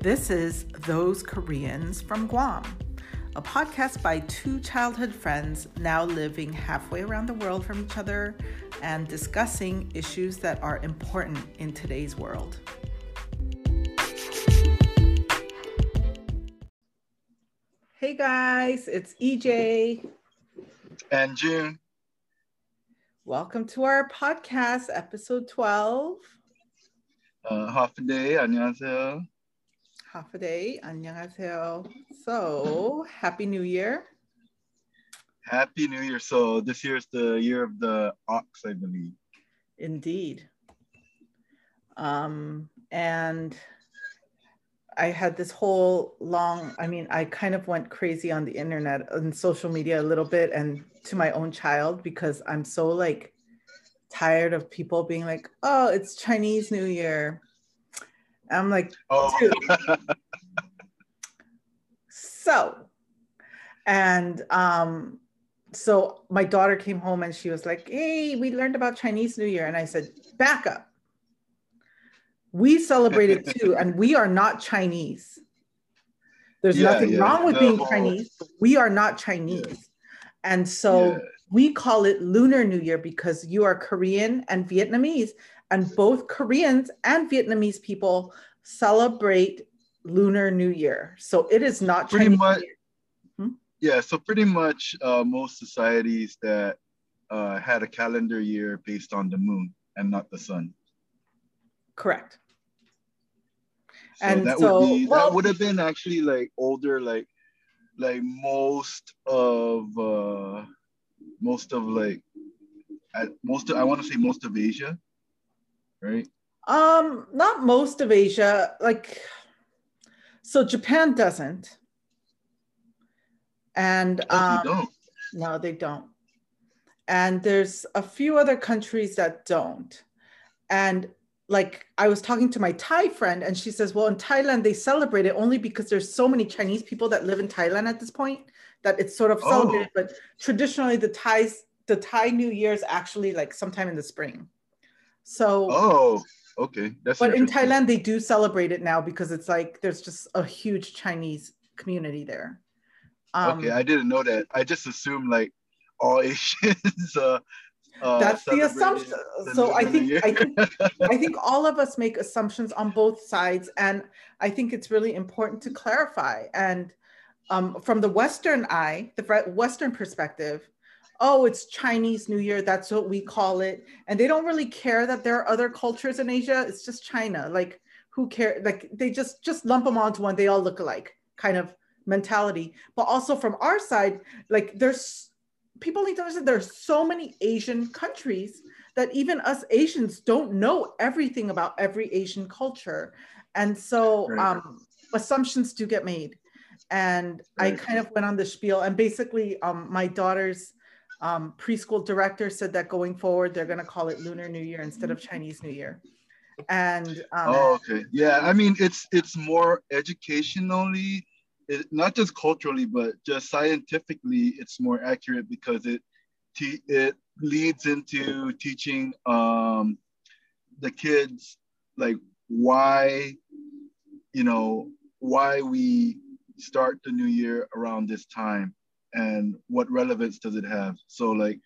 This is Those Koreans from Guam, a podcast by two childhood friends now living halfway around the world from each other and discussing issues that are important in today's world. Hey guys, it's EJ. And June. Welcome to our podcast, episode 12. Uh, half a day, 안녕하세요. Half a day, 안녕하세요. So, Happy New Year. Happy New Year. So this year is the year of the ox, I believe. Indeed. Um, and I had this whole long, I mean, I kind of went crazy on the internet and social media a little bit and to my own child because I'm so like tired of people being like, oh, it's Chinese New Year. I'm like, Oh, Dude. so, and um, so my daughter came home and she was like, hey, we learned about Chinese New Year. And I said, back up. We celebrate it too, and we are not Chinese. There's Yeah, nothing yeah, wrong with the being Chinese. We are not Chinese. And so Yeah. we call it Lunar New Year because you are Korean and Vietnamese, and both Koreans and Vietnamese people celebrate Lunar New Year. So it is not Pretty Chinese. Much- Year. yeah. So pretty much uh, most societies that uh, had a calendar year based on the moon and not the sun. Correct. So And that so, would be well- that would have been actually like older, like like most of uh most of like at most of, I want to say most of Asia, right? Um, not most of Asia. Like, so Japan doesn't, and Oh, um, you don't. No, they don't. And there's a few other countries that don't. And like I was talking to my Thai friend, and she says, well, in Thailand, they celebrate it only because there's so many Chinese people that live in Thailand at this point that it's sort of Oh. celebrated. But traditionally, the Thais, the Thai New Year is actually like sometime in the spring. So, Oh, okay. That's but in. Thailand, they do celebrate it now because it's like there's just a huge Chinese community there. Um, okay, I didn't know that. I just assumed like all Asians. Uh, uh, That's the assumption. the So I think I think I think all of us make assumptions on both sides, and I think it's really important to clarify. And um, from the Western eye, the Western perspective, oh, it's Chinese New Year. That's what we call it, and they don't really care that there are other cultures in Asia. It's just China. Like who care? Like they just just lump them onto one. They all look alike, kind of mentality. But also from our side, like there's people need to understand there's so many Asian countries that even us Asians don't know everything about every Asian culture. And so Right. um, assumptions do get made. And I kind of went on the spiel, and basically, um, my daughter's um, preschool director said that going forward, they're going to call it Lunar New Year instead of Chinese New Year. And um, oh, okay. Yeah, I mean, it's it's more educationally, it, not just culturally, but just scientifically, it's more accurate because it it leads into teaching um, the kids like why, you know, why we start the new year around this time and what relevance does it have. So like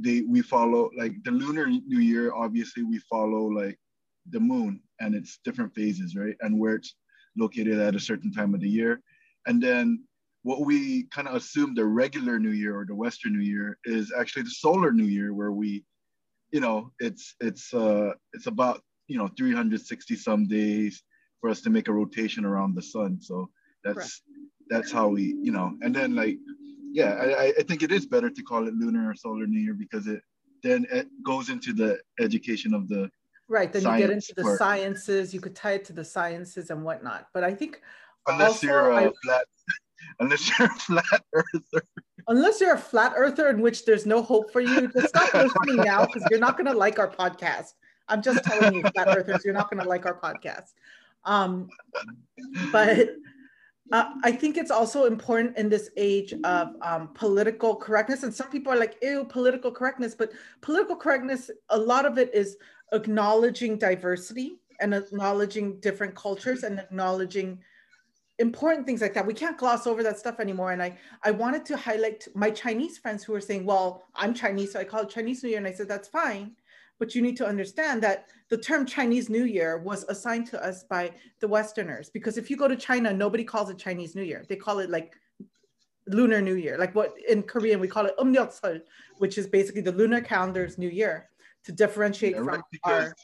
they we follow like the lunar new year obviously we follow like the moon and its different phases, right? And where it's located at a certain time of the year. And then what we kind of assume the regular new year or the Western New Year is actually the solar new year where we, you know, it's it's uh it's about you know 360 some days for us to make a rotation around the sun. So that's that's how we, you know, and then like yeah, I, I- think it is better to call it lunar or solar new year because it then it goes into the education of the right, then you get into the part. sciences, you could tie it to the sciences and whatnot. But I think unless Also, you're a I- flat unless you're a flat earther unless you're a flat earther in which there's no hope for you, just stop listening now because you're not going to like our podcast. I'm just telling you, flat earthers, you're not going to like our podcast. Um, but uh, I think it's also important in this age of um, political correctness. And some people are like, ew, political correctness. But political correctness, a lot of it is acknowledging diversity and acknowledging different cultures and acknowledging important things like that. We can't gloss over that stuff anymore. And I, I wanted to highlight my Chinese friends who were saying, well, I'm Chinese, so I call it Chinese New Year. And I said, that's fine. But you need to understand that the term Chinese New Year was assigned to us by the Westerners. Because if you go to China, nobody calls it Chinese New Year. They call it like Lunar New Year. Like what in Korean, we call it Umnyotsul, which is basically the lunar calendar's New Year to differentiate yeah, from because, our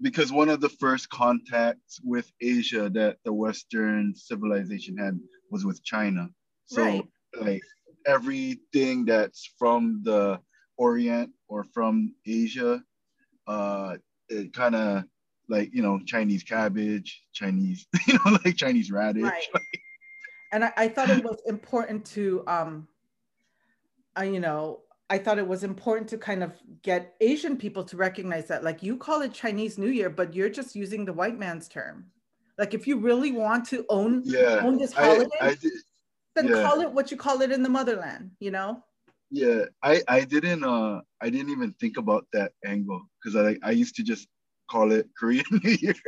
because one of the first contacts with Asia that the Western civilization had was with China. So right. like everything that's from the Orient or from Asia, uh, it kind of like you know Chinese cabbage, Chinese you know like Chinese radish. Right. and I, I, thought it was important to um, I, you know I thought it was important to kind of get Asian people to recognize that, like, you call it Chinese New Year, but you're just using the white man's term. Like, if you really want to own yeah, own this holiday, I, I did, then yeah. call it what you call it in the motherland. You know. Yeah, I I didn't uh I didn't even think about that angle because I I used to just call it Korean New Year.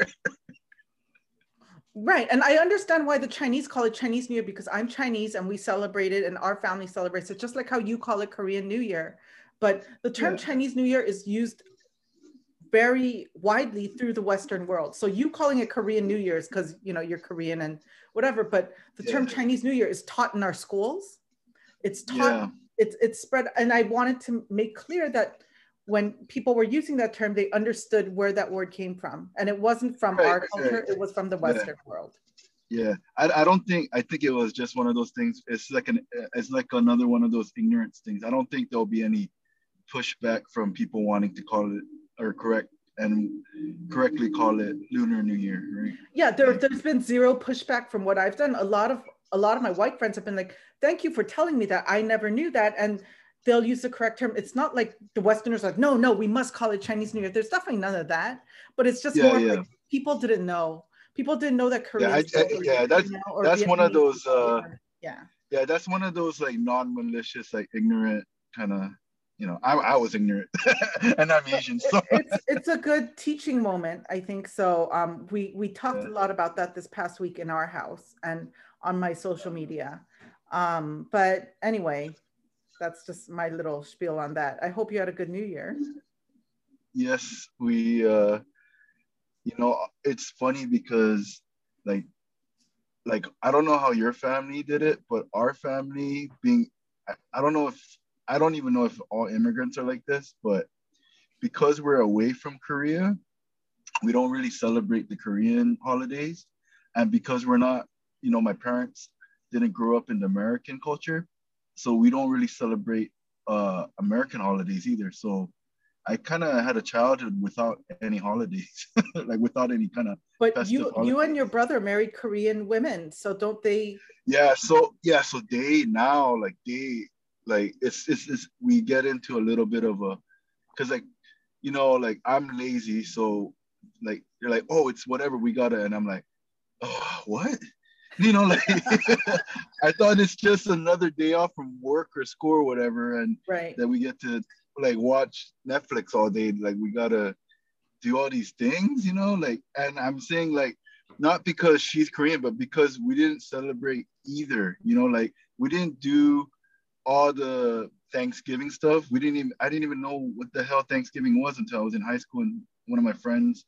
Right. And I understand why the Chinese call it Chinese New Year because I'm Chinese and we celebrate it and our family celebrates it, just like how you call it Korean New Year. But the term yeah. Chinese New Year is used very widely through the Western world. So you calling it Korean New Year is because you know you're Korean and whatever, but the yeah. term Chinese New Year is taught in our schools. It's taught, yeah. It's it's spread. And I wanted to make clear that when people were using that term, they understood where that word came from. And it wasn't from right, our culture, right. it was from the Western yeah. world. Yeah, I, I don't think, I think it was just one of those things. It's like an, it's like another one of those ignorance things. I don't think there'll be any pushback from people wanting to call it or correct and correctly call it Lunar New Year, right? Yeah, there, there's been zero pushback from what I've done. A lot of a lot of my white friends have been like, "Thank you for telling me that. I never knew that." And they'll use the correct term. It's not like the Westerners are like, no, no, we must call it Chinese New Year. There's definitely none of that, but it's just yeah, more yeah. like people didn't know. People didn't know that Korean. Yeah, I, I, yeah that's that's Vietnamese one of those. Uh, yeah. Yeah, that's one of those like non-malicious, like ignorant kind of. You know, I, I was ignorant, and I'm Asian. So it's it's a good teaching moment, I think. So um, we we talked yeah. a lot about that this past week in our house and on my social media. Um, but anyway, that's just my little spiel on that. I hope you had a good New Year. Yes, we. Uh, you know, it's funny because like, like I don't know how your family did it, but our family being, I, I don't know if I don't even know if all immigrants are like this, but because we're away from Korea, we don't really celebrate the Korean holidays, and because we're not, you know, my parents didn't grow up in the American culture, so we don't really celebrate uh, American holidays either. So I kind of had a childhood without any holidays, like without any kind of. But you, holidays. you and your brother married Korean women, so don't they? Yeah. So yeah. So they now like they like it's it's, it's we get into a little bit of a, cause like, you know, like I'm lazy, so like you're like, oh, it's whatever we gotta, and I'm like, oh, what? You know, like I thought it's just another day off from work or school or whatever, and right. that we get to like watch Netflix all day. Like we gotta do all these things, you know, like and I'm saying like not because she's Korean, but because we didn't celebrate either, you know, like we didn't do all the Thanksgiving stuff. We didn't even I didn't even know what the hell Thanksgiving was until I was in high school and one of my friends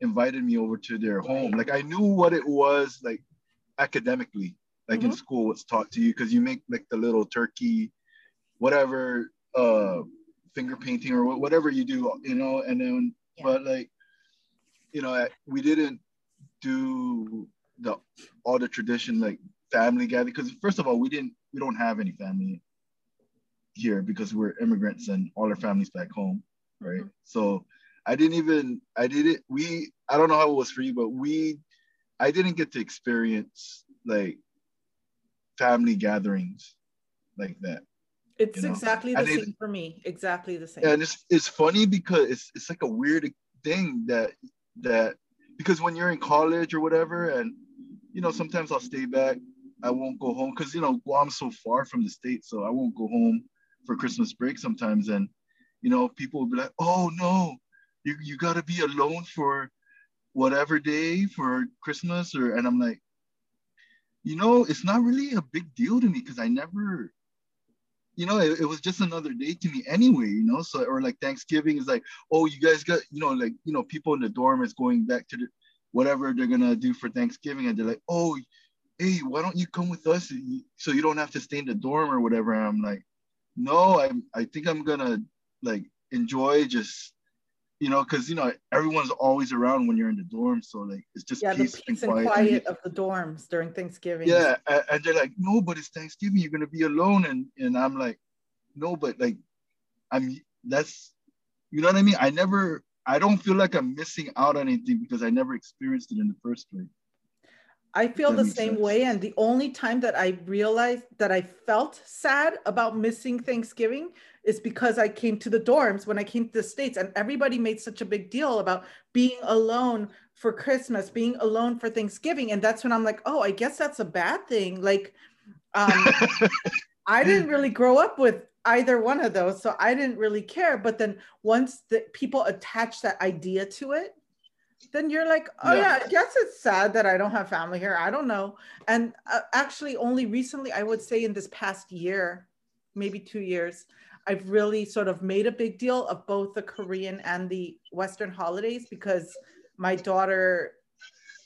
invited me over to their home. Like I knew what it was like academically, like mm-hmm. in school, what's taught to you because you make like the little turkey, whatever, uh, finger painting or whatever you do, you know, and then yeah. but like, you know, we didn't do the all the tradition like family gathering because first of all we didn't we don't have any family here because we're immigrants and all our families back home right mm-hmm. so i didn't even i did it we i don't know how it was for you but we I didn't get to experience like family gatherings like that. It's you know? exactly the and same it, for me. Exactly the same. And it's it's funny because it's it's like a weird thing that that because when you're in college or whatever, and you know sometimes I'll stay back. I won't go home because you know Guam's so far from the state, so I won't go home for Christmas break sometimes. And you know people will be like, "Oh no, you you got to be alone for whatever day for Christmas or and I'm like, you know, it's not really a big deal to me because I never, you know, it, it, was just another day to me anyway, you know. So or like Thanksgiving is like, oh, you guys got, you know, like you know, people in the dorm is going back to the whatever they're gonna do for Thanksgiving, and they're like, oh, hey, why don't you come with us so you don't have to stay in the dorm or whatever? And I'm like, no, I I think I'm gonna like enjoy just you know, because you know everyone's always around when you're in the dorm, so like it's just yeah, peace, the peace and quiet, quiet of the dorms during Thanksgiving. Yeah, and, and they're like, no, but it's Thanksgiving, you're gonna be alone, and and I'm like, no, but like, I'm that's, you know what I mean? I never, I don't feel like I'm missing out on anything because I never experienced it in the first place. I feel the same sense. way. And the only time that I realized that I felt sad about missing Thanksgiving is because I came to the dorms when I came to the States and everybody made such a big deal about being alone for Christmas, being alone for Thanksgiving. And that's when I'm like, oh, I guess that's a bad thing. Like, um, I didn't really grow up with either one of those. So I didn't really care. But then once the people attach that idea to it, then you're like, oh yeah. yeah. I guess it's sad that I don't have family here. I don't know. And uh, actually, only recently, I would say in this past year, maybe two years, I've really sort of made a big deal of both the Korean and the Western holidays because my daughter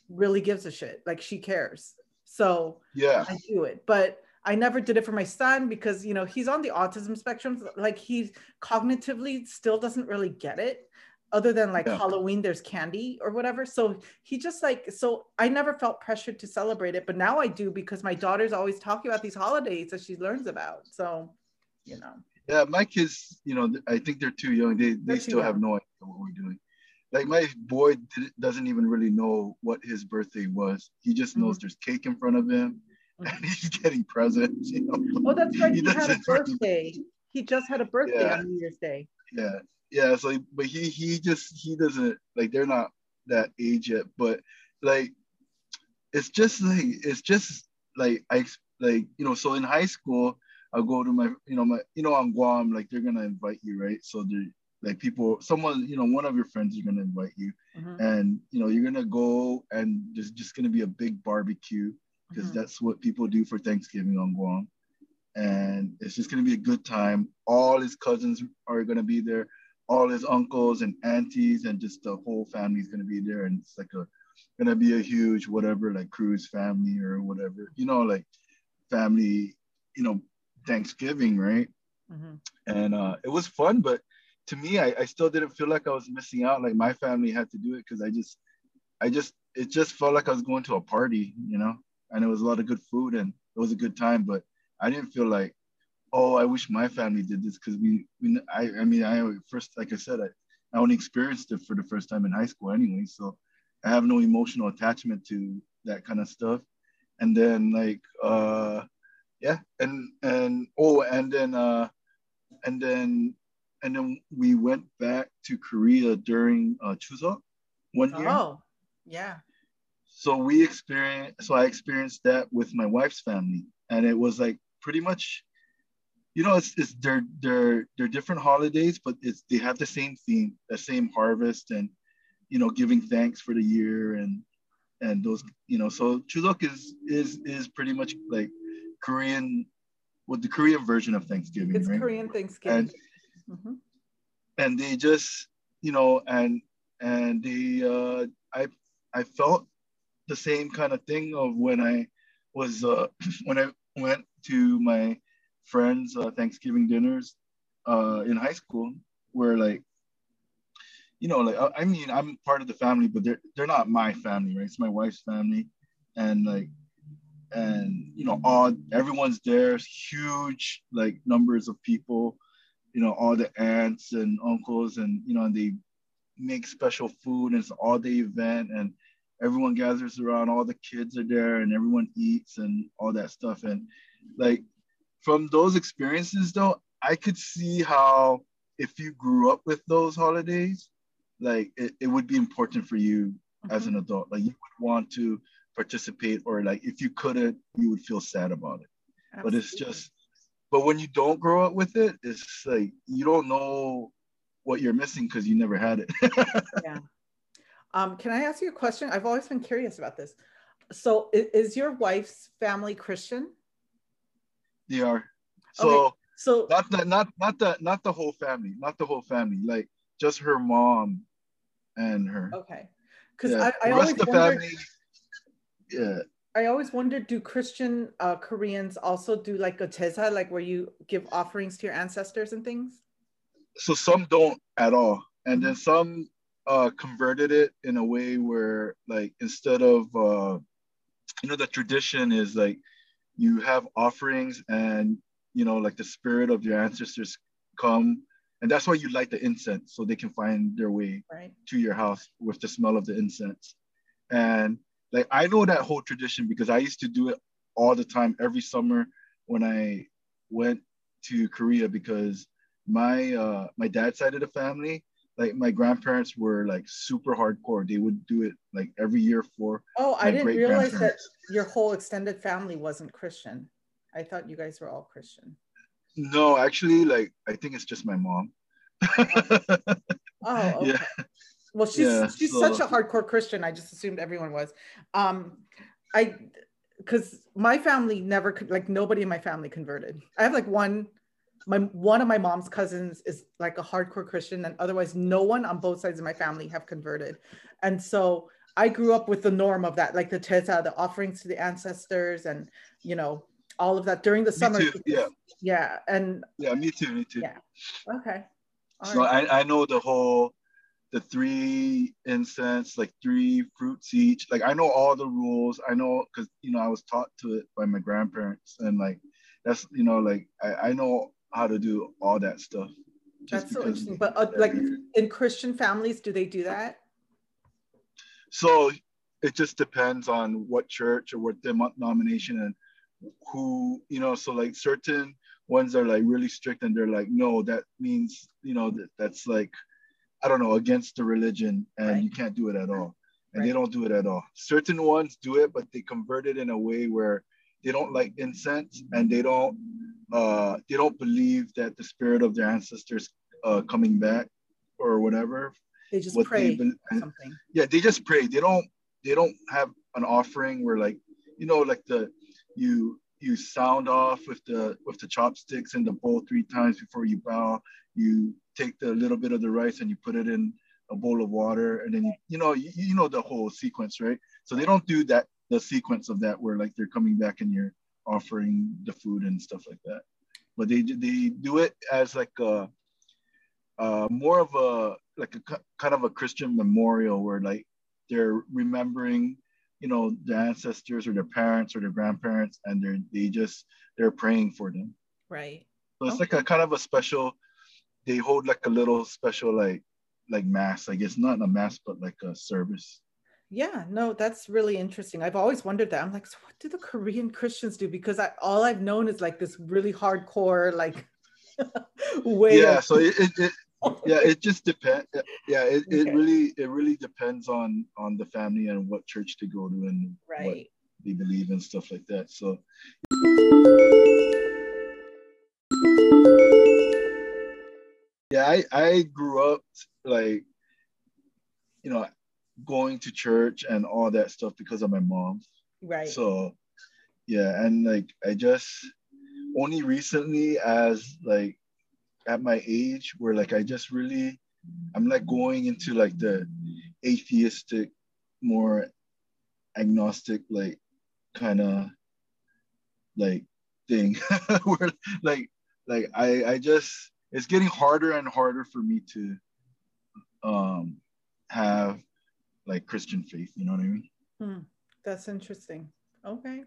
really gives a shit. Like she cares. So yeah, I do it. But I never did it for my son because you know he's on the autism spectrum. Like he cognitively still doesn't really get it other than like yeah. Halloween, there's candy or whatever. So he just like, so I never felt pressured to celebrate it, but now I do because my daughter's always talking about these holidays that she learns about. So, you know. Yeah, my kids, you know, I think they're too young. They, they still young. have no idea what we're doing. Like my boy doesn't even really know what his birthday was. He just knows mm-hmm. there's cake in front of him mm-hmm. and he's getting presents. You know? Oh, that's right. He, he had a birthday. He just had a birthday yeah. on New Year's Day. Yeah, yeah so but he he just he doesn't like they're not that age yet but like it's just like it's just like i like you know so in high school i'll go to my you know my you know on guam like they're gonna invite you right? So they're like people someone you know one of your friends are gonna invite you. Mm-hmm. and you know you're gonna go and there's just gonna be a big barbecue because mm-hmm. that's what people do for thanksgiving on guam. And it's just gonna be a good time. All his cousins are gonna be there all his uncles and aunties and just the whole family is going to be there. And it's like a to be a huge whatever like cruise family or whatever you know like family you know thanksgiving right? Mm-hmm. and uh it was fun but to me I, I still didn't feel like i was missing out. Like my family had to do it because i just i just it just felt like i was going to a party you know? And it was a lot of good food and it was a good time but i didn't feel like oh, I wish my family did this because we, we, I, I mean, I first, like I said, I, I only experienced it for the first time in high school anyway, so I have no emotional attachment to that kind of stuff. And then like, uh, yeah, and and oh, and then uh, and then and then we went back to Korea during uh, Chuseok one year. Oh, yeah. So we experienced. So I experienced that with my wife's family, and it was like pretty much you know, it's, it's they're they're they're different holidays, but it's they have the same theme, the same harvest, and you know, giving thanks for the year and and those, you know, so Chuseok is is is pretty much like Korean, what the Korean version of Thanksgiving. It's right? Korean Thanksgiving. And, mm-hmm. and they just, you know, and and they, uh, I I felt the same kind of thing of when I was uh, when I went to my friends uh, Thanksgiving dinners uh, in high school where like you know like I mean I'm part of the family but they're they're not my family right? It's my wife's family. And like and you know all everyone's there huge like numbers of people you know all the aunts and uncles and you know and they make special food and it's all day event and everyone gathers around all the kids are there and everyone eats and all that stuff. And like from those experiences though, I could see how if you grew up with those holidays, like it, it would be important for you mm-hmm. as an adult. Like you would want to participate or like if you couldn't, you would feel sad about it. Absolutely. But it's just but when you don't grow up with it, it's like you don't know what you're missing because you never had it. yeah. Um, can I ask you a question? I've always been curious about this. So, is, is your wife's family Christian? They are. So, Okay, So, not the not not the not the whole family, not the whole family, like just her mom and her. okay, because Yeah. I, I the always rest of the wondered, family. Yeah. I always wondered, do Christian uh, Koreans also do like a jesa, like where you give offerings to your ancestors and things? So some don't at all, and then some uh converted it in a way where like instead of uh you know the tradition is like you have offerings and you know like the spirit of your ancestors come and that's why you light the incense so they can find their way Right. to your house with the smell of the incense. And like I know that whole tradition because I used to do it all the time every summer when I went to Korea because my uh my dad's side of the family, like my grandparents were like super hardcore. They would do it like every year for Oh, I didn't realize that your whole extended family wasn't Christian. I thought you guys were all Christian. No, actually, like I think it's just my mom. Oh, okay. Yeah. Well, she's Yeah, she's so- such a hardcore Christian. I just assumed everyone was. Um, I because my family never like nobody in my family converted. I have like one my one of my mom's cousins is like a hardcore Christian, and otherwise no one on both sides of my family have converted. And so I grew up with the norm of that, like the jesa, the offerings to the ancestors, and you know all of that during the summer. too, yeah. yeah, and yeah, me too, me too. Yeah. okay. All So right. I, I know the whole the three incense, like three fruits each. Like I know all the rules. I know because you know I was taught to it by my grandparents, and like that's you know like I, I know how to do all that stuff. That's so interesting. But uh, like in Christian families, do they do that? so it just depends on what church or what denomination and who you know. So like certain ones are like really strict, and they're like, no, that means you know that that's like I don't know against the religion, and Right. you can't do it at all. And Right. they don't do it at all. Certain ones do it, but they convert it in a way where they don't like incense, and they don't uh, they don't believe that the spirit of their ancestors uh, coming back or whatever. They just What pray they something. yeah they just pray they don't they don't have an offering where like you know like the you you sound off with the with the chopsticks in the bowl three times before you bow you take the little bit of the rice and you put it in a bowl of water and then you, you know you, you know the whole sequence right so they don't do that the sequence of that where like they're coming back and you're offering the food and stuff like that but they they do it as like a uh, more of a like a kind of a Christian memorial where like they're remembering, you know, the ancestors or their parents or their grandparents, and they're they just they're praying for them. Right. So it's like a kind of a special. They hold like a little special like like mass. I guess not a mass, but like a service. Yeah, no, that's really interesting. I've always wondered that. I'm like, so what do the Korean Christians do? Because I all I've known is like this really hardcore, like way yeah. of So it, it, it yeah it just depends. Yeah, it, it Okay. really it really depends on on the family and what church to go to and what right. they believe and stuff like that. So yeah, I, I grew up like, you know, going to church and all that stuff because of my mom. Right. So yeah, and like I just only recently as like at my age where like I just really I'm like going into like the atheistic, more agnostic, like kind of like thing where like like I I just it's getting harder and harder for me to um have like Christian faith, you know what I mean? Hmm, That's interesting. Okay.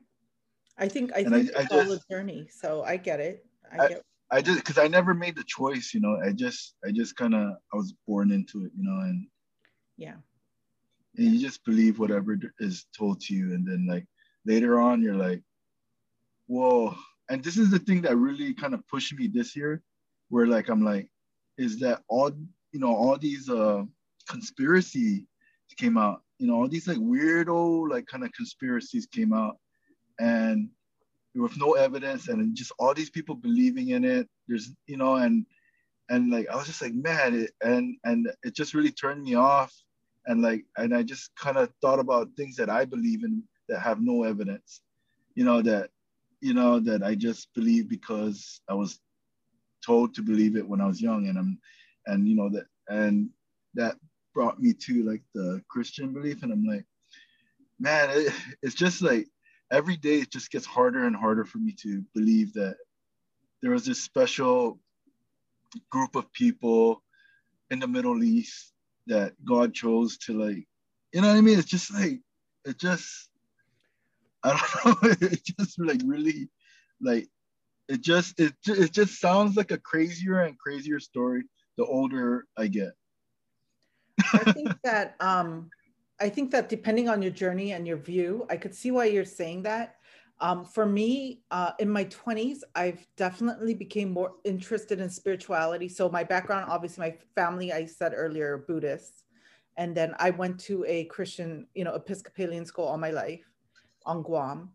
I think I And think I it's all a journey. So I get it. I, I- get I just because I never made the choice, you know. I just I just kind of I was born into it, you know, and, yeah. and you just believe whatever is told to you, and then like later on you're like, whoa. And this is the thing that really kind of pushed me this year, where like I'm like, is that all you know all these uh conspiracy came out, you know, all these like weirdo like kind of conspiracies came out, and with no evidence and just all these people believing in it there's you know and and like i was just like man it, and and it just really turned me off. And like and I just kind of thought about things that I believe in that have no evidence, you know that you know that I just believe because I was told to believe it when I was young, and I'm and you know that and that brought me to like the Christian belief, and I'm like, man, it, it's just like every day it just gets harder and harder for me to believe that there was this special group of people in the Middle East that God chose to like, you know what I mean? It's just like, it just, I don't know, it just like really, like, it just, it, it just sounds like a crazier and crazier story the older I get. I think that, um, I think that depending on your journey and your view, I could see why you're saying that. Um, for me, uh, in my 20s, I've definitely became more interested in spirituality. So my background, obviously, my family, I said earlier, Buddhist, and then I went to a Christian, you know, Episcopalian school all my life on Guam,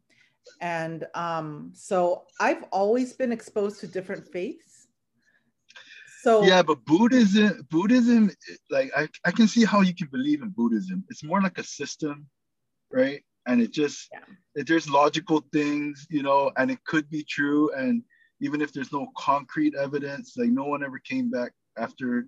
and um, so I've always been exposed to different faiths. So yeah, but Buddhism, Buddhism, like I, I can see how you can believe in Buddhism. It's more like a system, right? and it just yeah. it, there's logical things you know and it could be true and even if there's no concrete evidence like no one ever came back after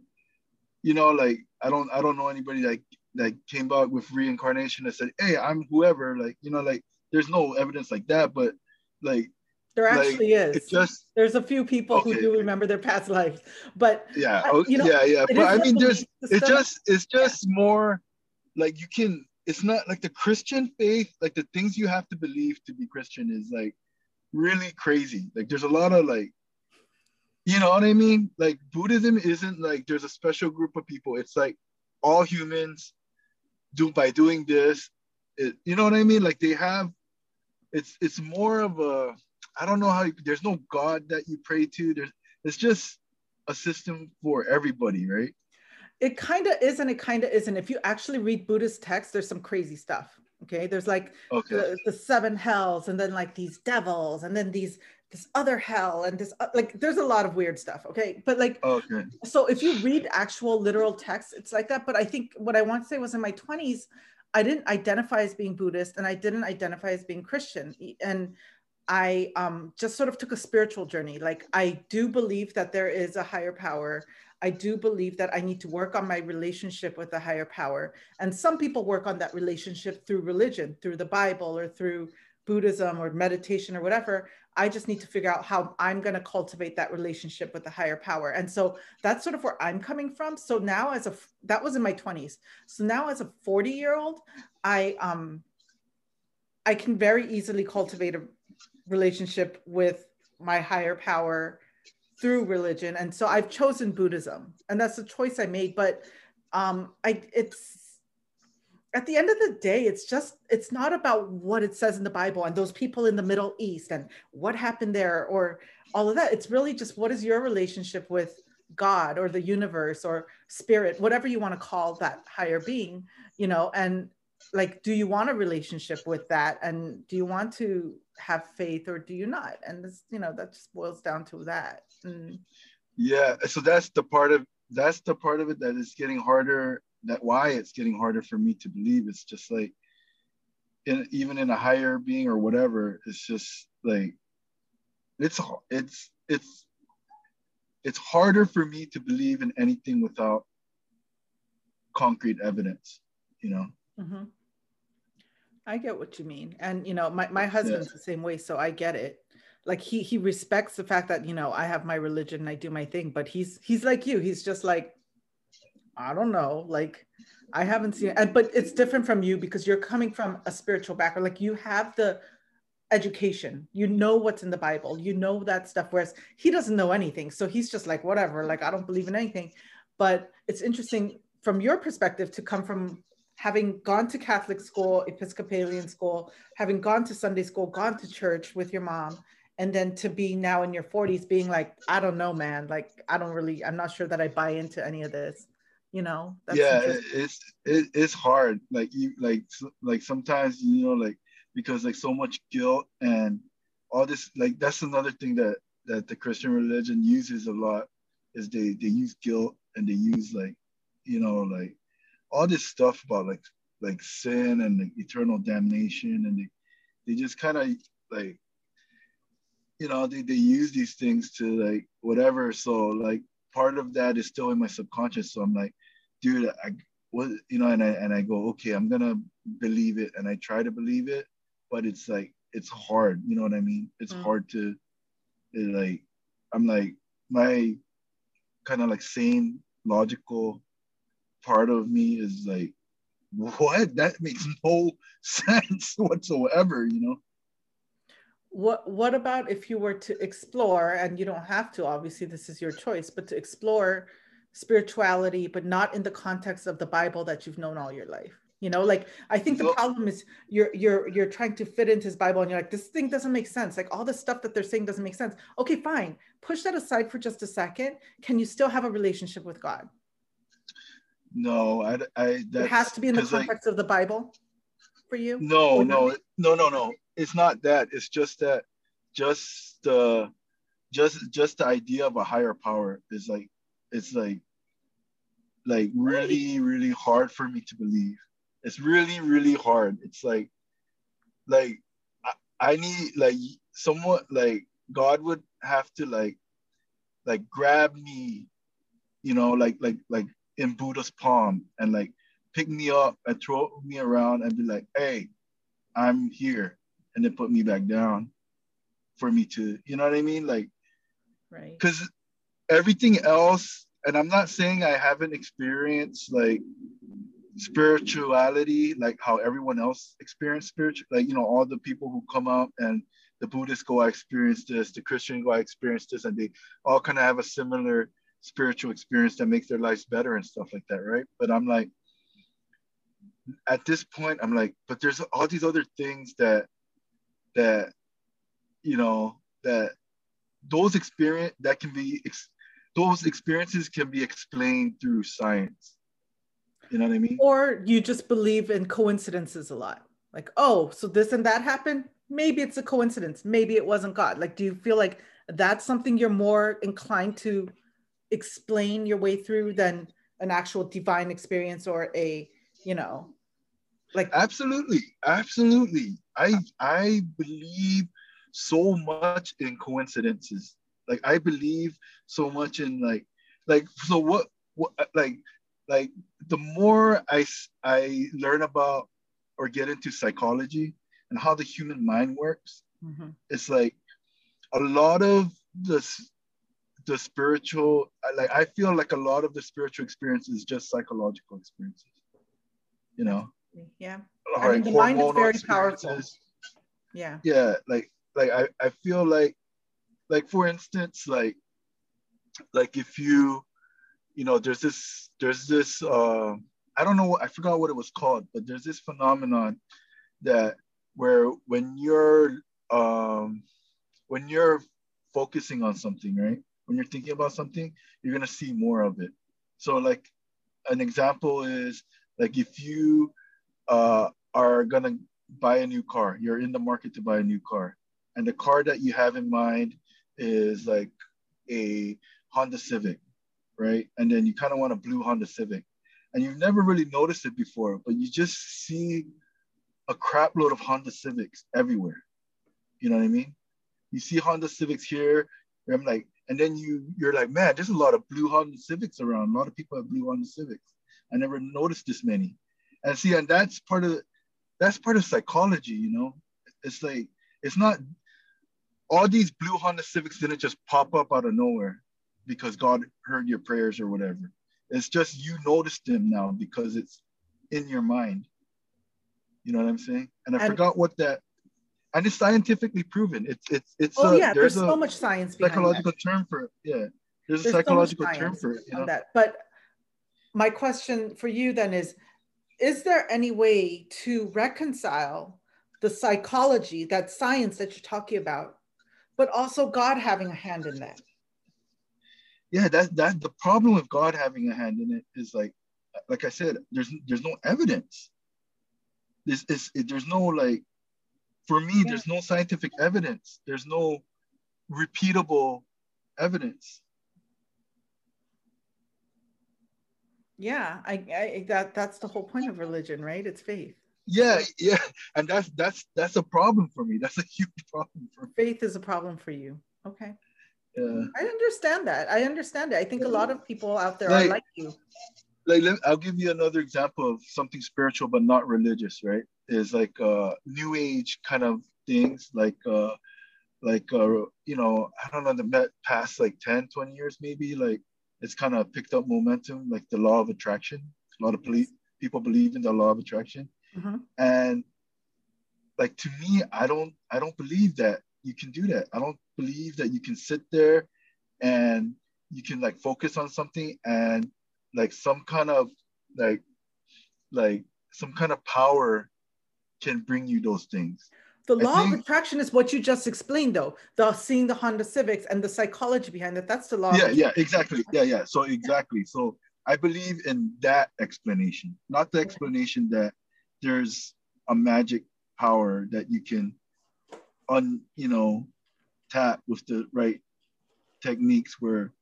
you know like i don't i don't know anybody that that came back with reincarnation and said hey i'm whoever like you know like there's no evidence like that but like there actually like, is. just there's a few people okay. who do remember their past lives, but yeah, oh, you know, yeah, yeah. But I mean, there's it's just it's just yeah. more like you can it's not like the Christian faith, like the things you have to believe to be Christian is like really crazy. Like there's a lot of like, you know what I mean? Like Buddhism isn't like there's a special group of people. It's like all humans do by doing this. It, you know what I mean? Like they have, it's it's more of a I don't know how you, there's no God that you pray to. There's it's just a system for everybody, right? it kind of is and it kind of isn't. If you actually read Buddhist texts, there's some crazy stuff. Okay, there's like okay. the, the, seven hells, and then like these devils, and then these this other hell, and this uh, like there's a lot of weird stuff. Okay, but like okay. So if you read actual literal texts, it's like that. But I think what I want to say was in my 20s, I didn't identify as being Buddhist, and I didn't identify as being Christian, and I um, just sort of took a spiritual journey. Like I do believe that there is a higher power. I do believe that I need to work on my relationship with a higher power. And some people work on that relationship through religion, through the Bible or through Buddhism or meditation or whatever. I just need to figure out how I'm going to cultivate that relationship with the higher power. And so that's sort of where I'm coming from. So now as a that was in my 20s. So now as a 40 year old, I um I can very easily cultivate a relationship with my higher power through religion. And so i've chosen buddhism and that's the choice i made but um i it's at the end of the day it's just it's not about what it says in the bible and those people in the middle east and what happened there or all of that. It's really just what is your relationship with god or the universe or spirit whatever you want to call that higher being you know and like do you want a relationship with that? And do you want to have faith or do you not? And this you know that just boils down to that. Mm. yeah so that's the part of that's the part of it that is getting harder that why it's getting harder for me to believe. It's just like in, even in a higher being or whatever it's just like it's it's it's it's harder for me to believe in anything without concrete evidence you know mm-hmm. I get what you mean. And you know, my, my husband's yeah. the same way, so I get it. Like he he respects the fact that, you know, I have my religion and I do my thing, but he's he's like you. He's just like, I don't know, like I haven't seen it. But it's different from you because you're coming from a spiritual background. Like you have the education. You know what's in the Bible. You know that stuff. Whereas he doesn't know anything. So he's just like, whatever, like I don't believe in anything. But it's interesting from your perspective to come from having gone to Catholic school, Episcopalian school, having gone to Sunday school, gone to church with your mom, and then to be now in your 40s being like, I don't know, man, like I don't really, I'm not sure that I buy into any of this. You know, yeah, it's it, it's hard. Like you, like like sometimes you know, like because like so much guilt and all this. Like that's another thing that that the Christian religion uses a lot is they they use guilt and they use like you know like all this stuff about like like sin and like eternal damnation and they, they just kind of like you know they, they use these things to like whatever. So like part of that is still in my subconscious. So i'm like dude i what you know and i and i go okay i'm gonna believe it. And i try to believe it but it's like it's hard. You know what i mean? It's mm. hard to it, like i'm like my kind of like sane logical part of me is like what? That makes no sense whatsoever you know? What what about if you were to explore and you don't have to obviously this is your choice but to explore spirituality but not in the context of the bible that you've known all your life? You know like i think the problem is you're you're you're trying to fit into his bible and you're like this thing doesn't make sense. Like all the stuff that they're saying doesn't make sense. Okay fine. Push that aside for just a second. Can you still have a relationship with god no, I, I it has to be in the context of the Bible for you. No, no, no, no, no. It's not that. It's just that, just uh, just just the idea of a higher power is like, it's like, like really, really hard for me to believe. It's really, really hard. It's like, like I, I need like somewhat like God would have to like, like grab me, you know, like like like in Buddha's palm and like pick me up and throw me around and be like, hey, I'm here. And then put me back down for me to, you know what I mean? Like, right. Because everything else, and I'm not saying I haven't experienced like spirituality, like how everyone else experienced spiritual, like, you know, all the people who come out and the Buddhists go, I experienced this, the Christian go, I experienced this, and they all kind of have a similar spiritual experience that makes their lives better and stuff like that, right? But I'm like, at this point, I'm like, but there's all these other things that that you know that those experience that can be ex- those experiences can be explained through science. You know what I mean? Or you just believe in coincidences a lot. Like, oh, so this and that happened. Maybe it's a coincidence. Maybe it wasn't God. Like, do you feel like that's something you're more inclined to explain your way through than an actual divine experience or a you know like absolutely. Absolutely. I i believe so much in coincidences. Like i believe so much in like like so what what like like the more i i learn about or get into psychology and how the human mind works mm-hmm. it's like a lot of the the spiritual like i feel like a lot of the spiritual experience is just psychological experiences you know? Yeah. I mean, the mind is very powerful. yeah. Yeah like like I, I feel like like for instance like like if you you know there's this there's this uh i don't know what i forgot what it was called but there's this phenomenon that where when you're um when you're focusing on something right when you're thinking about something, you're gonna see more of it. So like an example is like if you uh, are gonna buy a new car, you're in the market to buy a new car, and the car that you have in mind is like a Honda Civic, right? And then you kind of want a blue Honda Civic, and you've never really noticed it before, but you just see a crap load of Honda Civics everywhere. You know what I mean? You see Honda Civics here. I'm like, and then you you're like, man, there's a lot of blue Honda Civics around. A lot of people have blue Honda Civics. I never noticed this many. And see, and that's part of that's part of psychology, you know. It's like it's not all these blue Honda Civics didn't just pop up out of nowhere because God heard your prayers or whatever. It's just you noticed them now because it's in your mind. You know what I'm saying? And I and, forgot what that and it's scientifically proven. It's it's it's. Oh a, yeah, there's, there's so much science. Psychological term for it. Yeah, there's, there's a psychological so term for it. You know? that. But my question for you then is: Is there any way to reconcile the psychology, that science that you're talking about, but also God having a hand in that? Yeah, that that the problem with God having a hand in it is like, like I said, there's there's no evidence. This is there's no like for me, there's no scientific evidence. There's no repeatable evidence. Yeah, I, I that that's the whole point of religion, right? It's faith. Yeah, yeah, and that's that's that's a problem for me. That's a huge problem for me. Faith is a problem for you. Okay. Yeah. I understand that. I understand it. I think a lot of people out there like, are like you. Like, let, I'll give you another example of something spiritual but not religious. Right? Is like uh, new age kind of things, like uh, like uh, you know, I don't know, the past like 10, 20 years maybe, like it's kind of picked up momentum, like the law of attraction. A lot of people believe in the law of attraction, mm-hmm. and like to me, I don't, I don't believe that you can do that. I don't believe that you can sit there and you can like focus on something and like some kind of like like some kind of power can bring you those things. The law think, of attraction is what you just explained, though. The seeing the Honda Civics and the psychology behind it. That's the law. Yeah, yeah, exactly. Yeah, yeah. So exactly. So I believe in that explanation, not the explanation that there's a magic power that you can un you know tap with the right techniques where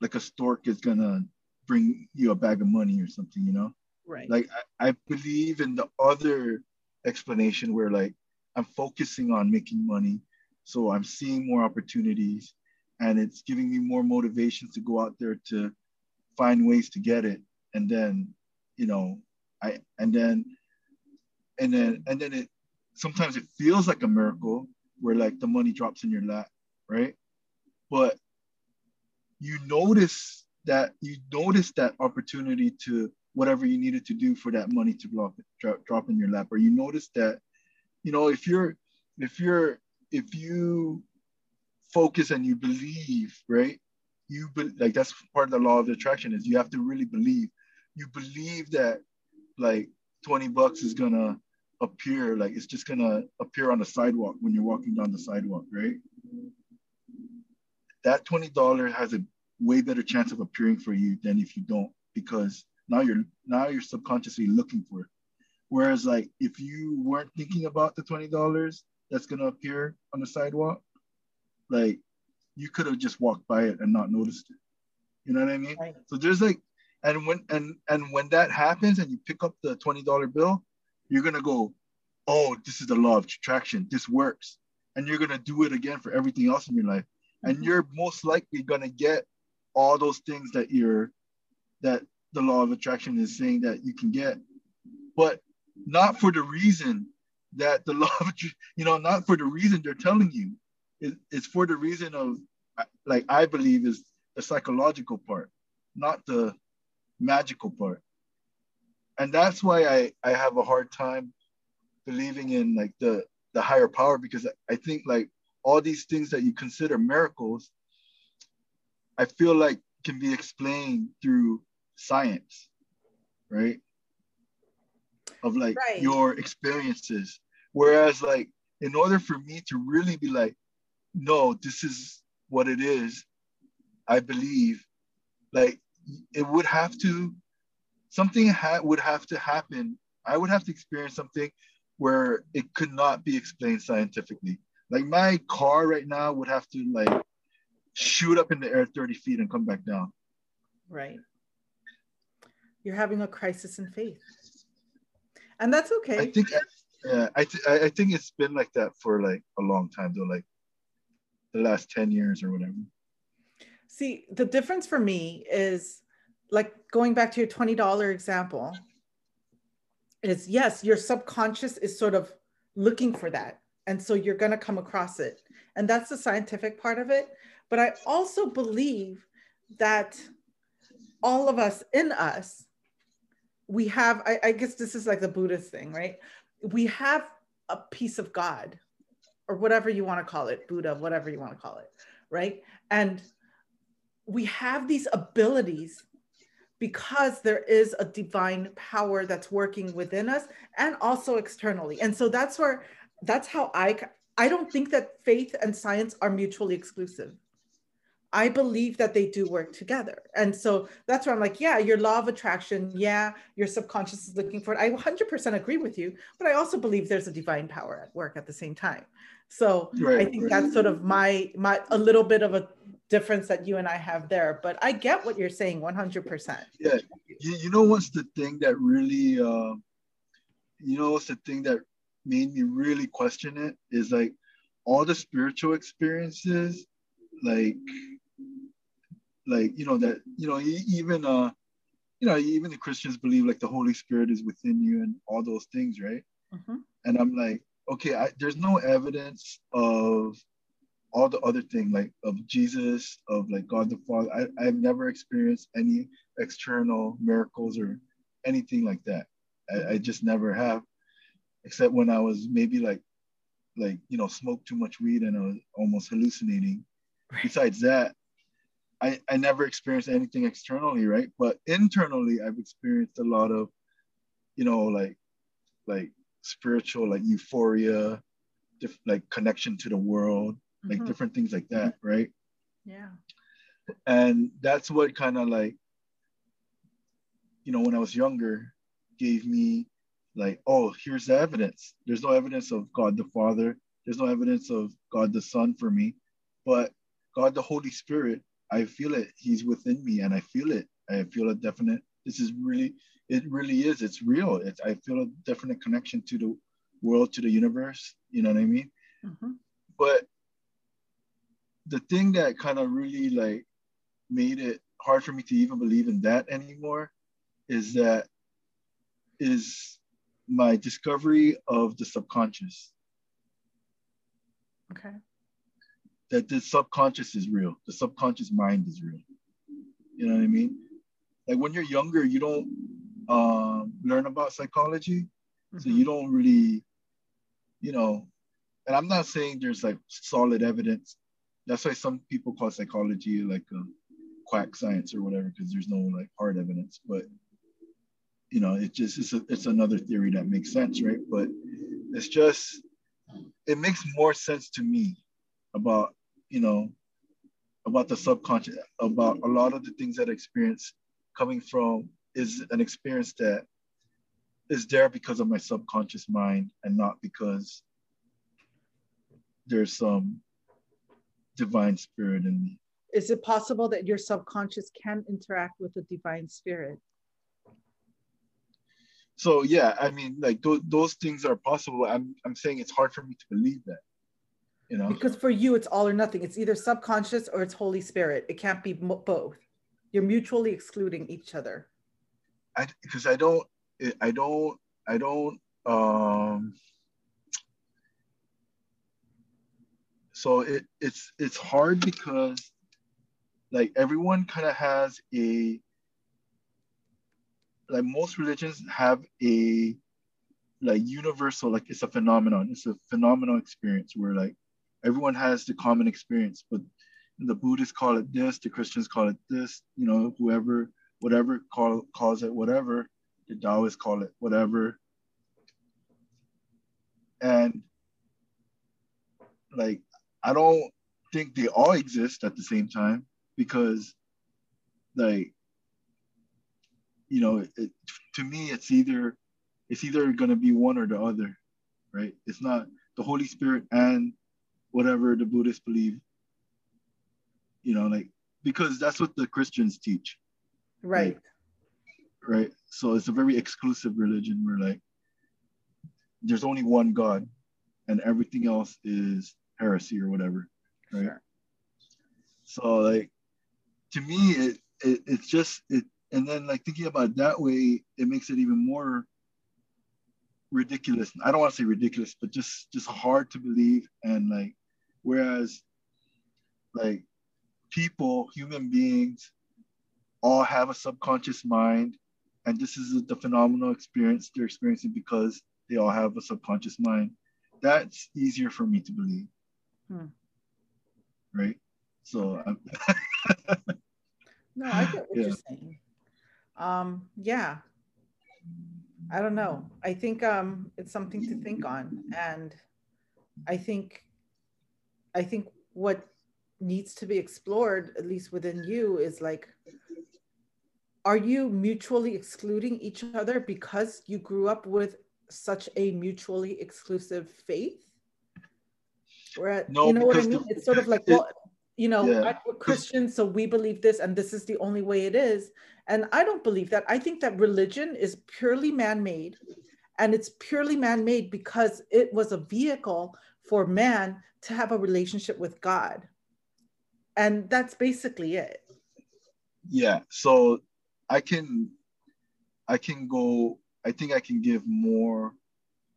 like a stork is gonna bring you a bag of money or something you know right like I, I believe in the other explanation where like i'm focusing on making money so i'm seeing more opportunities and it's giving me more motivation to go out there to find ways to get it and then you know i and then and then and then it sometimes it feels like a miracle where like the money drops in your lap, right? But you notice that you notice that opportunity to whatever you needed to do for that money to drop, drop, drop in your lap, or you notice that, you know, if you're if you're if you focus and you believe, right? You be, like that's part of the law of attraction is you have to really believe. You believe that like 20 bucks is gonna appear like it's just gonna appear on the sidewalk when you're walking down the sidewalk, right? That twenty dollar has a way better chance of appearing for you than if you don't, because now you're now you're subconsciously looking for it. Whereas like if you weren't thinking about the twenty dollars that's gonna appear on the sidewalk, like you could have just walked by it and not noticed it. You know what I mean? Right. So there's like, and when and and when that happens and you pick up the twenty dollar bill, you're gonna go, oh, this is the law of attraction. This works. And you're gonna do it again for everything else in your life. And mm-hmm. you're most likely gonna get all those things that you're that the law of attraction is saying that you can get, but not for the reason that the law of you know, not for the reason they're telling you. It, it's for the reason of like I believe is the psychological part, not the magical part and that's why I, I have a hard time believing in like the the higher power because I think like all these things that you consider miracles, I feel like can be explained through science, right? Of like right. your experiences. Whereas like in order for me to really be like, no, this is what it is, I believe, like it would have to something ha- would have to happen. I would have to experience something where it could not be explained scientifically. Like my car right now would have to like shoot up in the air 30 feet and come back down. Right. You're having a crisis in faith. And that's okay. I think yeah, I, th- I think it's been like that for like a long time though, like the last 10 years or whatever. See, the difference for me is like going back to your $20 example is yes your subconscious is sort of looking for that and so you're going to come across it and that's the scientific part of it but i also believe that all of us in us we have I, I guess this is like the buddhist thing right we have a piece of god or whatever you want to call it buddha whatever you want to call it right and we have these abilities because there is a divine power that's working within us and also externally. And so that's where that's how I I don't think that faith and science are mutually exclusive. I believe that they do work together. And so that's where I'm like, yeah, your law of attraction, yeah, your subconscious is looking for it. I 100% agree with you, but I also believe there's a divine power at work at the same time. So right, I think right. that's sort of my my a little bit of a difference that you and I have there. But I get what you're saying 100%. Yeah. You, you know what's the thing that really, uh, you know what's the thing that made me really question it is like all the spiritual experiences, like, like, you know, that, you know, even, uh, you know, even the Christians believe like the Holy Spirit is within you and all those things, right? Mm-hmm. And I'm like, okay, I, there's no evidence of all the other thing like of Jesus, of like God the Father. I, I've never experienced any external miracles or anything like that. I, I just never have, except when I was maybe like, like you know, smoked too much weed and I was almost hallucinating. Besides that, I, I never experienced anything externally, right? But internally, I've experienced a lot of, you know, like, like spiritual, like euphoria, diff- like connection to the world, like mm-hmm. different things like that, right? Yeah. And that's what kind of like, you know, when I was younger, gave me like, oh, here's the evidence. There's no evidence of God the Father. There's no evidence of God the Son for me, but God the Holy Spirit, I feel it. He's within me, and I feel it. I feel a definite. This is really, it really is. It's real. It's. I feel a definite connection to the world, to the universe. You know what I mean? Mm-hmm. But the thing that kind of really like made it hard for me to even believe in that anymore is that is my discovery of the subconscious. Okay. That the subconscious is real. The subconscious mind is real. You know what I mean? Like when you're younger, you don't um, learn about psychology, mm-hmm. so you don't really, you know. And I'm not saying there's like solid evidence that's why some people call psychology like a quack science or whatever because there's no like hard evidence but you know it just it's, a, it's another theory that makes sense right but it's just it makes more sense to me about you know about the subconscious about a lot of the things that I experience coming from is an experience that is there because of my subconscious mind and not because there's some divine spirit in me. Is it possible that your subconscious can interact with the divine spirit? So yeah, I mean, like those those things are possible. I'm I'm saying it's hard for me to believe that. You know, because for you it's all or nothing. It's either subconscious or it's Holy Spirit. It can't be both. You're mutually excluding each other. I because I don't I don't I don't um so it, it's it's hard because like everyone kind of has a like most religions have a like universal like it's a phenomenon it's a phenomenal experience where like everyone has the common experience but the buddhists call it this the christians call it this you know whoever whatever call, calls it whatever the taoists call it whatever and like I don't think they all exist at the same time because, like, you know, it, to me, it's either it's either going to be one or the other, right? It's not the Holy Spirit and whatever the Buddhists believe. You know, like because that's what the Christians teach. Right. Like, right. So it's a very exclusive religion where like there's only one God and everything else is heresy or whatever. Right. Sure. So like to me it, it it's just it and then like thinking about it that way, it makes it even more ridiculous. I don't want to say ridiculous, but just just hard to believe. And like whereas like people, human beings, all have a subconscious mind, and this is the phenomenal experience they're experiencing because they all have a subconscious mind. That's easier for me to believe. Hmm. Right. So. no, I get what yeah. you're saying. Um, yeah. I don't know. I think um, it's something to think on, and I think, I think what needs to be explored, at least within you, is like, are you mutually excluding each other because you grew up with such a mutually exclusive faith? Where, no, you know what I mean? The, it's sort of like, well, you know, Yeah. I- we're Christians, so we believe this, and this is the only way it is. And I don't believe that. I think that religion is purely man made. And it's purely man made because it was a vehicle for man to have a relationship with God. And that's basically it. yeah so i can i can go i think i can give more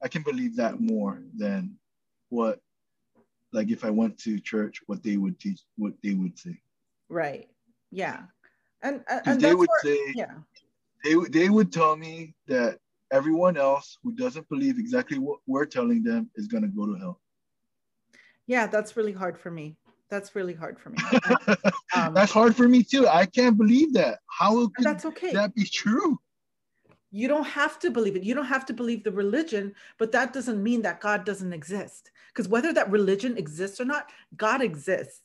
i can believe that more than what like if i went to church what they would teach what they would say Right. Yeah. And, uh, and, 'Cause and they would where- say yeah. they, they would tell me that everyone else who doesn't believe exactly what we're telling them is going to go to hell Yeah, that's really hard for me. That's really hard for me. Um, that's hard for me too i can't believe that how could that's okay. that be true you don't have to believe it. You don't have to believe the religion, but that doesn't mean that God doesn't exist. Because whether that religion exists or not, God exists.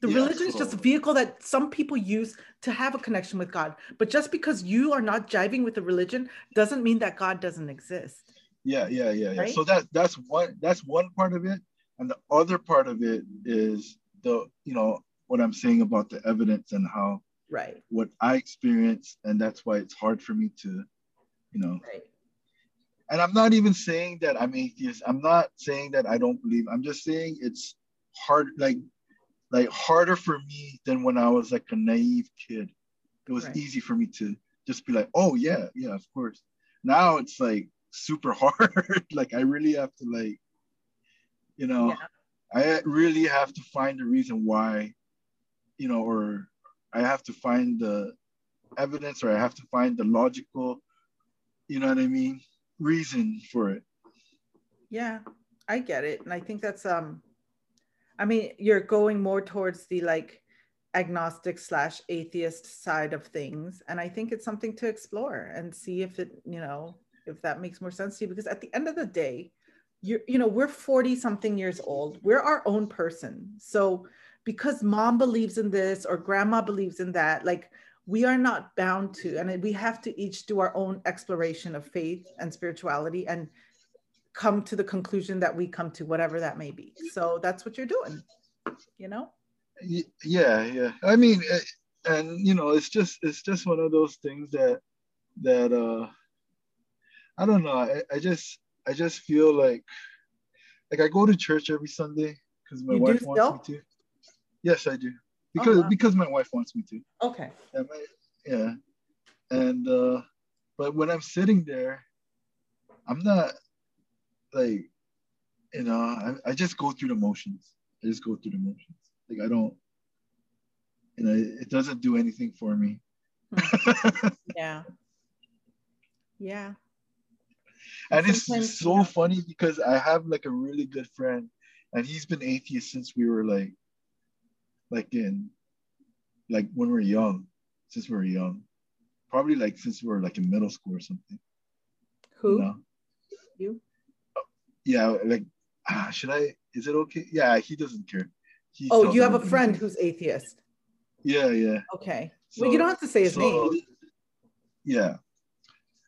The religion is just a vehicle that some people use to have a connection with God. But just because you are not jiving with the religion doesn't mean that God doesn't exist. Yeah, yeah, yeah, yeah. Right? So that that's one that's one part of it, and the other part of it is the you know what I'm saying about the evidence and how Right. what I experienced, and that's why it's hard for me to, you know. Right. And I'm not even saying that I'm atheist. I'm not saying that I don't believe. I'm just saying it's hard, like like harder for me than when I was like a naive kid. It was Right. easy for me to just be like, oh yeah, yeah, of course. Now it's like super hard. like I really have to like, you know, Yeah. I really have to find the reason why, you know, or I have to find the evidence or I have to find the logical, you know what I mean, reason for it. Yeah, I get it. And I think that's um I mean, you're going more towards the like agnostic slash atheist side of things. And I think it's something to explore and see if it, you know, if that makes more sense to you. Because at the end of the day, you're, you know, we're 40 something years old. We're our own person. So because mom believes in this or grandma believes in that, like we are not bound to, and we have to each do our own exploration of faith and spirituality and come to the conclusion that we come to, whatever that may be. So that's what you're doing, you know? Yeah, yeah. I mean, eh, and you know, it's just it's just one of those things that that uh I don't know. I, I just I just feel like like I go to church every Sunday because my You wife still? wants me to. Yes, I do. Because wow. because my wife wants me to. Okay. Yeah, my- yeah. And uh but when I'm sitting there, I'm not like you know, I, I just go through the motions. I just go through the motions. Like I don't you know, it, it doesn't do anything for me. Yeah. Yeah. And it's Sometimes, so yeah. funny because I have like a really good friend and he's been atheist since we were like like in like when we're young, since we were young. Probably like since we were like in middle school or something. Who? You know? You? yeah, like, ah, should I? Is it okay? Yeah, he doesn't care. He Oh, you have a friend who's atheist. Yeah, yeah. Okay. well, you don't have to say his so- name. Yeah,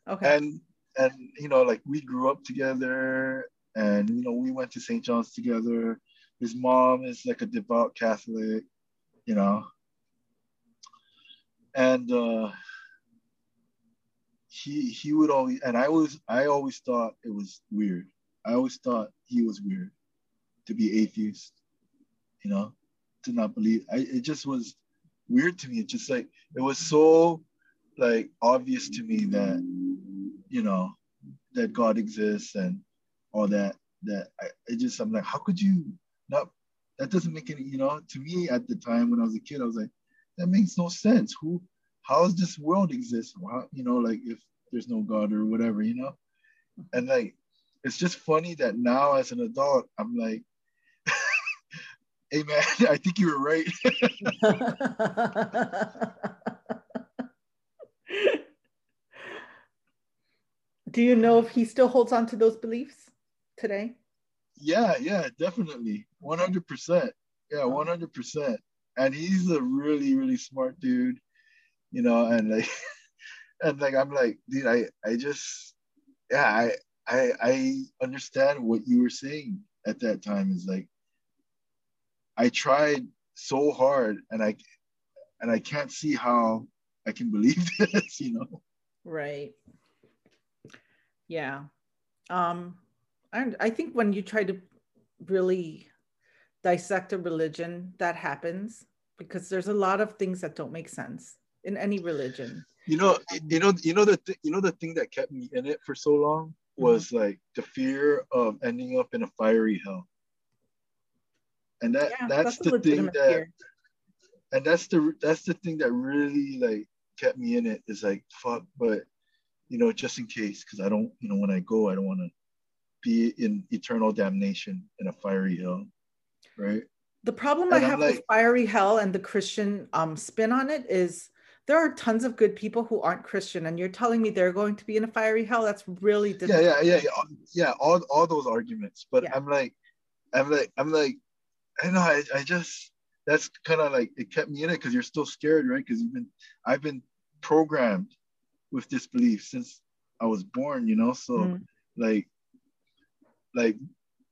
Okay. and and you know, like we grew up together, and you know, we went to St. John's together. His mom is like a devout Catholic, you know, and uh, he he would always, and I was I always thought it was weird. I always thought he was weird to be atheist, you know, to not believe. I it just was weird to me. It just like it was so like obvious to me that you know that God exists and all that. That I it just I'm like, how could you not? That doesn't make any. You know, to me at the time when I was a kid, I was like, that makes no sense. Who? How does this world exist? How, you know, like if there's no God or whatever, you know, and like it's just funny that now as an adult, I'm like, hey man, I think you were right. Do you know if he still holds on to those beliefs today? Yeah, yeah, definitely. 100%. Yeah, 100%. And he's a really, really smart dude, you know, and like, and like, I'm like, dude, I, I just, yeah, I, I, I understand what you were saying at that time is like, I tried so hard and I and I can't see how I can believe this, you know. Right. Yeah. Um and I think when you try to really dissect a religion, that happens because there's a lot of things that don't make sense in any religion. You know, you know, you know the th- you know the thing that kept me in it for so long mm-hmm. was mm-hmm. like the fear of ending up in a fiery hell. And that yeah, that's, that's the thing that fear. and that's the that's the thing that really like kept me in it is like fuck, but you know, just in case, because I don't, you know, when I go, I don't want to be in eternal damnation in a fiery hell, right? The problem and I have like, with fiery hell and the Christian um, spin on it is there are tons of good people who aren't Christian, and you're telling me they're going to be in a fiery hell. That's really difficult. yeah, yeah, yeah, yeah, yeah. All all those arguments, but yeah. I'm like, I'm like, I'm like, I know, I, I just that's kind of like it kept me in it because you're still scared, right? Because you've been, I've been programmed with this belief since I was born, you know. So mm. like like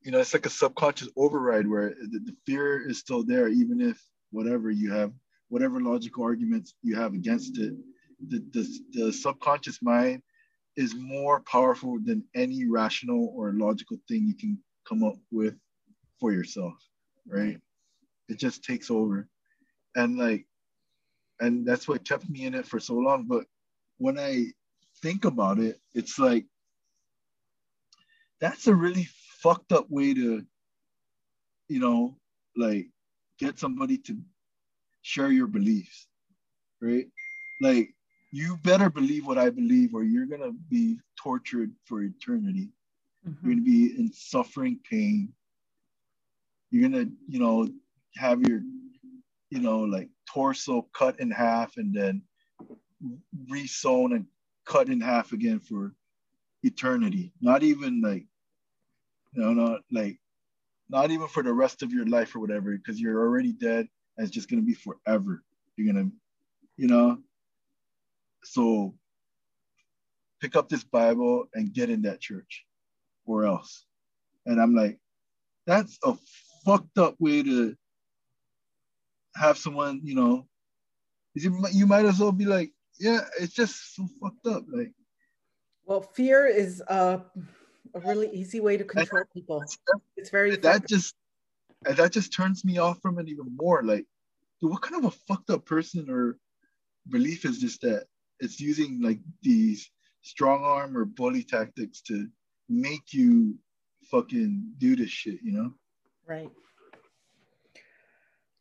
you know, it's like a subconscious override where the, the fear is still there, even if whatever you have, whatever logical arguments you have against it, the, the, the subconscious mind is more powerful than any rational or logical thing you can come up with for yourself, right? It just takes over. And like, and that's what kept me in it for so long. But when I think about it, it's like that's a really fucked up way to, you know, like get somebody to share your beliefs, right? Like you better believe what I believe, or you're gonna be tortured for eternity. Mm-hmm. You're gonna be in suffering pain. You're gonna, you know, have your, you know, like torso cut in half and then resewn and cut in half again for eternity. Not even like, you know, not like, not even for the rest of your life or whatever, because you're already dead and it's just gonna be forever. You're gonna, you know. So pick up this Bible and get in that church or else. And I'm like, that's a fucked up way to have someone, you know, you might as well be like, yeah, it's just so fucked up. Like, well, fear is uh, a really easy way to control people. It's very effective. that just that just turns me off from it even more. Like, dude, what kind of a fucked up person or belief is this that it's using like these strong arm or bully tactics to make you fucking do this shit, you know? Right.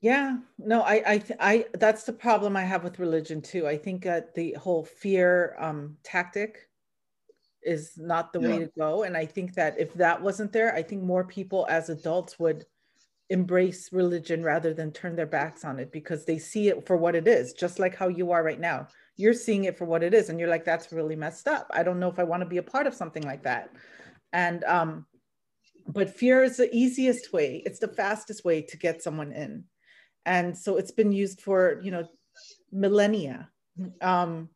Yeah, no, I, I, I, that's the problem I have with religion too. I think that the whole fear um, tactic is not the yeah. way to go. And I think that if that wasn't there, I think more people as adults would embrace religion rather than turn their backs on it because they see it for what it is, just like how you are right now. You're seeing it for what it is, and you're like, that's really messed up. I don't know if I want to be a part of something like that. And um, but fear is the easiest way, it's the fastest way to get someone in and so it's been used for you know millennia. Um,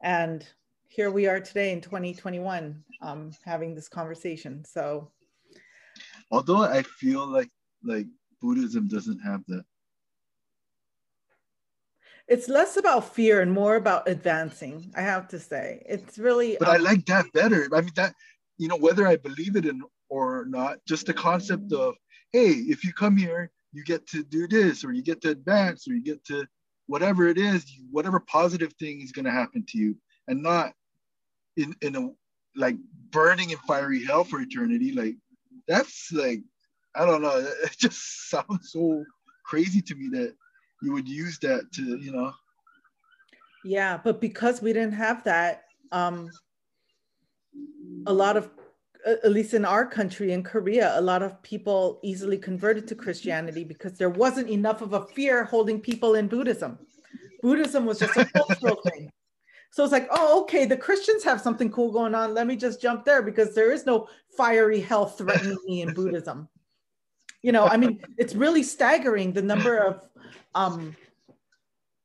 and here we are today in 2021 um, having this conversation. So although i feel like like buddhism doesn't have that. It's less about fear and more about advancing i have to say. It's really but um, i like that better. I mean that you know whether i believe it in or not just the concept of hey if you come here you get to do this or you get to advance or you get to whatever it is whatever positive thing is going to happen to you and not in in a like burning in fiery hell for eternity like that's like i don't know it just sounds so crazy to me that you would use that to you know? Yeah but because we didn't have that um a lot of at least in our country in Korea, a lot of people easily converted to Christianity because there wasn't enough of a fear holding people in Buddhism. Buddhism was just a cultural thing. So it's like, oh, okay, the Christians have something cool going on. Let me just jump there because there is no fiery hell threatening me in Buddhism. You know, I mean, it's really staggering the number of um,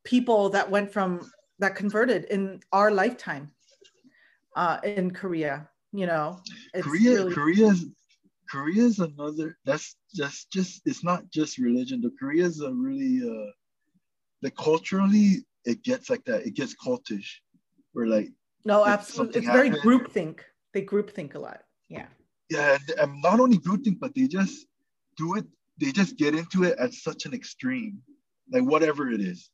people that went from that converted in our lifetime uh, in Korea you know korea really- korea Korea is another. That's just just. It's not just religion. The Korea is a really uh, the culturally it gets like that. It gets cultish. Where like no, absolutely, it's very group think. They group think a lot. Yeah. Yeah, and, and not only group think, but they just do it. They just get into it at such an extreme, like whatever it is.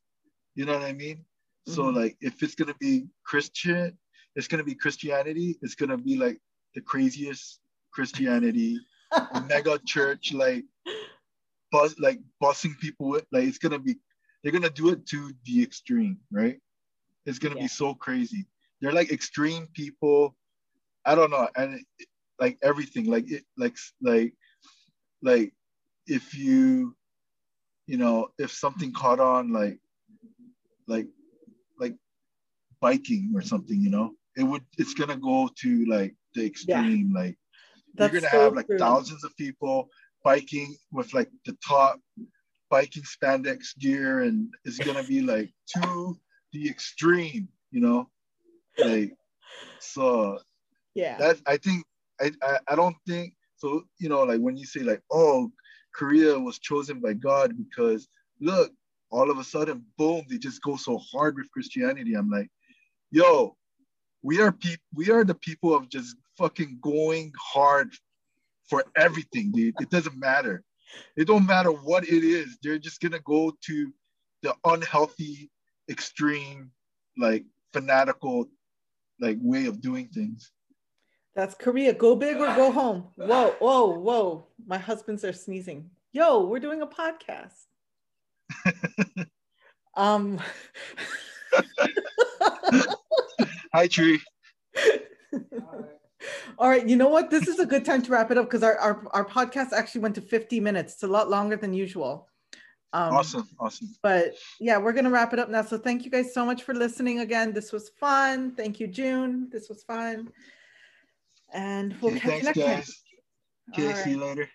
You know what I mean? Mm-hmm. So like, if it's gonna be Christian, it's gonna be Christianity. It's gonna be like the craziest Christianity, mega church, like bus, like busing people with, like it's gonna be, they're gonna do it to the extreme, right? It's gonna yeah. be so crazy. They're like extreme people. I don't know, and it, like everything, like it, like like like if you, you know, if something caught on, like like like biking or something, you know, it would it's gonna go to like the extreme, yeah. like that's you're gonna so have like true. thousands of people biking with like the top biking spandex gear, and it's gonna be like to the extreme, you know, like so. Yeah. That I think I, I I don't think so. You know, like when you say like, oh, Korea was chosen by God because look, all of a sudden, boom, they just go so hard with Christianity. I'm like, yo, we are people we are the people of just fucking going hard for everything, dude. It doesn't matter. It don't matter what it is. They're just gonna go to the unhealthy, extreme, like fanatical, like way of doing things. That's Korea. Go big or go home. Whoa, whoa, whoa. My husbands are sneezing. Yo, we're doing a podcast. um Hi, Tree. All right, you know what? This is a good time to wrap it up because our, our, our podcast actually went to 50 minutes. It's a lot longer than usual. Um, awesome, awesome. But yeah, we're going to wrap it up now. So thank you guys so much for listening again. This was fun. Thank you, June. This was fun. And we'll catch thanks, you next guys. time. Okay, see you later.